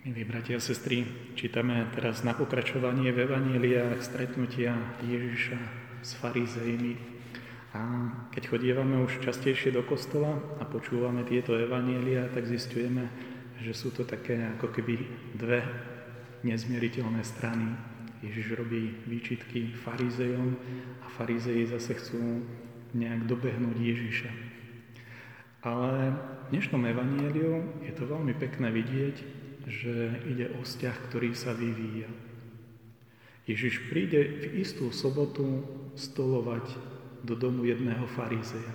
Milí bratia a sestry, čítame teraz na pokračovanie v Evaníliách stretnutia Ježiša s farizejmi. A keď chodievame už častejšie do kostola a počúvame tieto Evanília, tak zistujeme, že sú to také ako keby dve nezmieriteľné strany. Ježiš robí výčitky farizejom a farizeji zase chcú nejak dobehnúť Ježiša. Ale v dnešnom evaníliu je to veľmi pekné vidieť, že ide o vzťah, ktorý sa vyvíja. Ježiš príde v istú sobotu stolovať do domu jedného farizeja.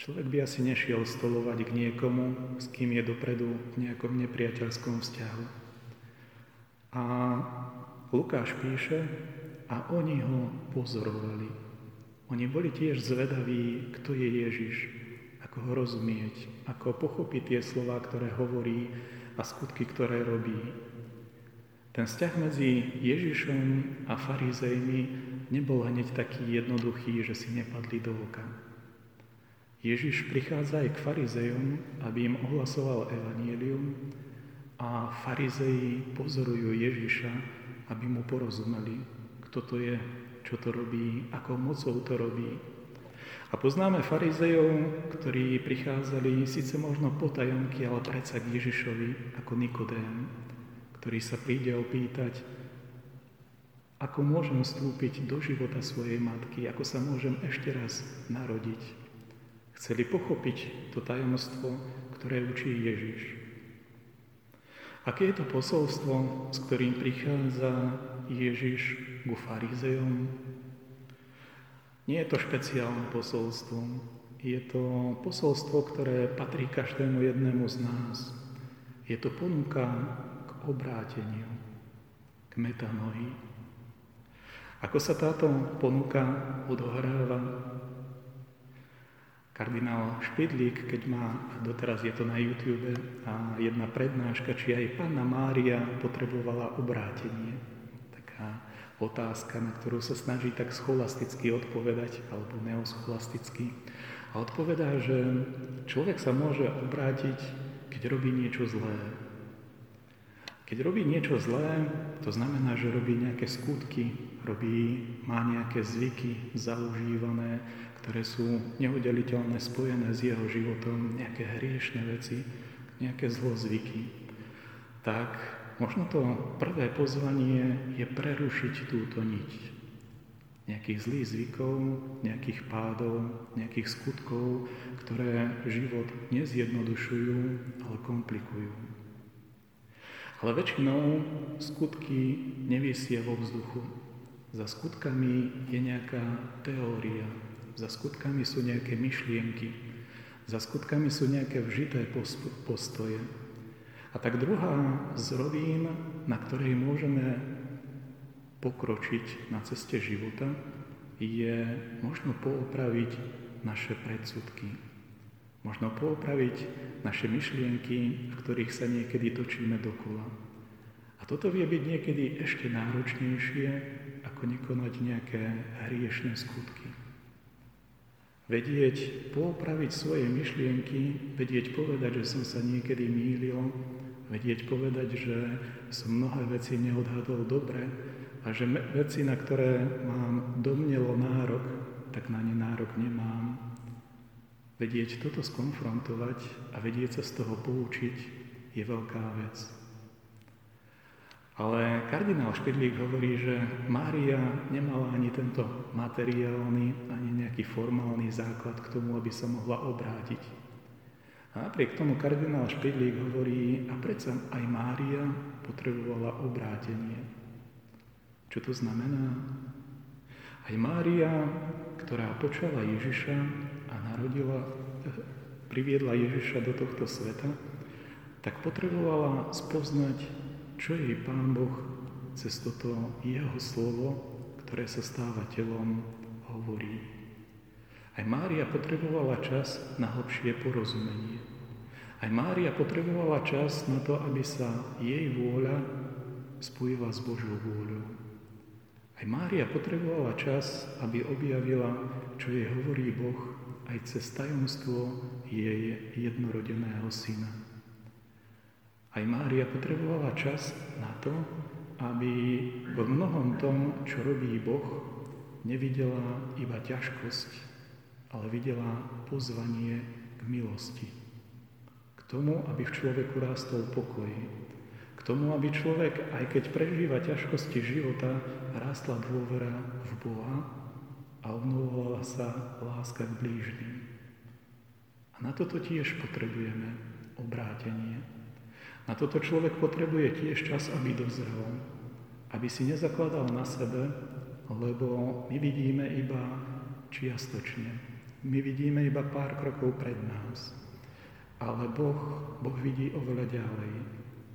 Človek by asi nešiel stolovať k niekomu, s kým je dopredu v nejakom nepriateľskom vzťahu. A Lukáš píše, a oni ho pozorovali. Oni boli tiež zvedaví, kto je Ježiš, ako ho rozumieť, ako pochopiť tie slova, ktoré hovorí, a skutky, ktoré robí. Ten vzťah medzi Ježišom a farizejmi nebol hneď taký jednoduchý, že si nepadli do oka. Ježiš prichádza aj k farizejom, aby im ohlasoval evanielium a farizeji pozorujú Ježiša, aby mu porozumeli, kto to je, čo to robí, akou mocou to robí, a poznáme farizejov, ktorí prichádzali síce možno potajomky, ale predsa k Ježišovi ako Nikodém, ktorý sa príde opýtať, ako môžem vstúpiť do života svojej matky, ako sa môžem ešte raz narodiť. Chceli pochopiť to tajomstvo, ktoré učí Ježiš. Aké je to posolstvo, s ktorým prichádza Ježiš ku farizejom, nie je to špeciálne posolstvo, je to posolstvo, ktoré patrí každému jednému z nás. Je to ponuka k obráteniu, k metanoji. Ako sa táto ponuka odohráva? Kardinál Špidlík, keď má, doteraz je to na YouTube, a jedna prednáška, či aj Panna Mária potrebovala obrátenie otázka, na ktorú sa snaží tak scholasticky odpovedať, alebo neoscholasticky. A odpovedá, že človek sa môže obrátiť, keď robí niečo zlé. Keď robí niečo zlé, to znamená, že robí nejaké skutky, robí, má nejaké zvyky zaužívané, ktoré sú neudeliteľné, spojené s jeho životom, nejaké hriešne veci, nejaké zlozvyky. Tak Možno to prvé pozvanie je prerušiť túto niť nejakých zlých zvykov, nejakých pádov, nejakých skutkov, ktoré život nezjednodušujú, ale komplikujú. Ale väčšinou skutky nevysie vo vzduchu. Za skutkami je nejaká teória, za skutkami sú nejaké myšlienky, za skutkami sú nejaké vžité postoje, a tak druhá z rovín, na ktorej môžeme pokročiť na ceste života, je možno poopraviť naše predsudky. Možno poopraviť naše myšlienky, v ktorých sa niekedy točíme dokola. A toto vie byť niekedy ešte náročnejšie, ako nekonať nejaké hriešne skutky. Vedieť poopraviť svoje myšlienky, vedieť povedať, že som sa niekedy mýlil, vedieť povedať, že som mnohé veci neodhadol dobre a že veci, na ktoré mám domnelo nárok, tak na ne nárok nemám. Vedieť toto skonfrontovať a vedieť sa z toho poučiť je veľká vec. Ale kardinál Špidlík hovorí, že Mária nemala ani tento materiálny, ani nejaký formálny základ k tomu, aby sa mohla obrátiť. A napriek tomu kardinál Špidlík hovorí, a predsa aj Mária potrebovala obrátenie. Čo to znamená? Aj Mária, ktorá počala Ježiša a narodila, priviedla Ježiša do tohto sveta, tak potrebovala spoznať, čo jej Pán Boh cez toto jeho slovo, ktoré sa stáva telom, hovorí. Aj Mária potrebovala čas na hlbšie porozumenie. Aj Mária potrebovala čas na to, aby sa jej vôľa spojila s Božou vôľou. Aj Mária potrebovala čas, aby objavila, čo jej hovorí Boh aj cez tajomstvo jej jednorodeného syna. Aj Mária potrebovala čas na to, aby v mnohom tom, čo robí Boh, nevidela iba ťažkosť, ale videla pozvanie k milosti. K tomu, aby v človeku rástol pokoj. K tomu, aby človek, aj keď prežíva ťažkosti života, rástla dôvera v Boha a obnovovala sa láska k blížnym. A na toto tiež potrebujeme obrátenie. Na toto človek potrebuje tiež čas, aby dozrel, aby si nezakladal na sebe, lebo my vidíme iba čiastočne. My vidíme iba pár krokov pred nás. Ale Boh, boh vidí oveľa ďalej.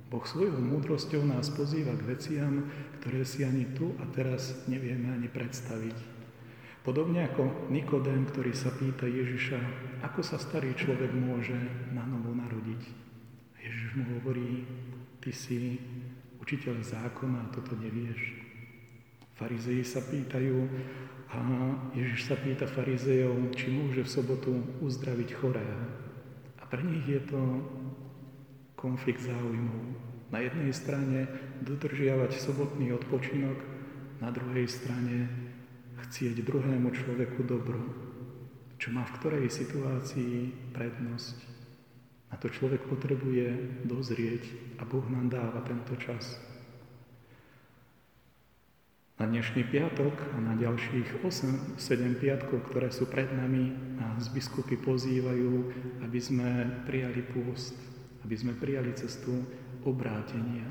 Boh svojou múdrosťou nás pozýva k veciam, ktoré si ani tu a teraz nevieme ani predstaviť. Podobne ako Nikodém, ktorý sa pýta Ježiša, ako sa starý človek môže na novo mu hovorí, ty si učiteľ zákona a toto nevieš. Farizeji sa pýtajú, a Ježiš sa pýta farizejov, či môže v sobotu uzdraviť chorého. A pre nich je to konflikt záujmov. Na jednej strane dodržiavať sobotný odpočinok, na druhej strane chcieť druhému človeku dobro, čo má v ktorej situácii prednosť. A to človek potrebuje dozrieť a Boh nám dáva tento čas. Na dnešný piatok a na ďalších 8-7 piatkov, ktoré sú pred nami, nás biskupy pozývajú, aby sme prijali pôst, aby sme prijali cestu obrátenia.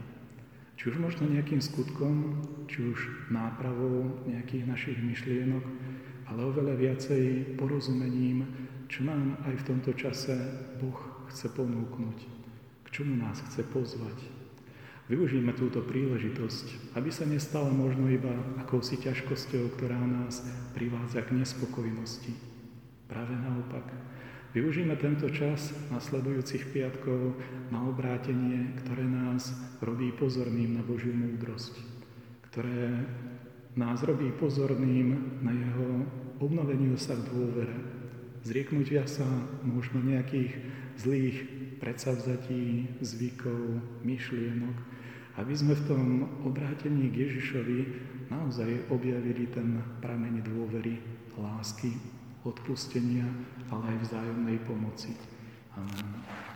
Či už možno nejakým skutkom, či už nápravou nejakých našich myšlienok, ale oveľa viacej porozumením, čo nám aj v tomto čase Boh chce ponúknuť, k čomu nás chce pozvať. Využijme túto príležitosť, aby sa nestala možno iba akousi ťažkosťou, ktorá nás privádza k nespokojnosti. Práve naopak, využijme tento čas nasledujúcich piatkov na obrátenie, ktoré nás robí pozorným na Božiu múdrosť, ktoré nás robí pozorným na jeho obnoveniu sa v dôvere, zrieknutia sa možno nejakých zlých predsavzatí, zvykov, myšlienok, aby sme v tom obrátení k Ježišovi naozaj objavili ten prameň dôvery, lásky, odpustenia, ale aj vzájomnej pomoci. Amen.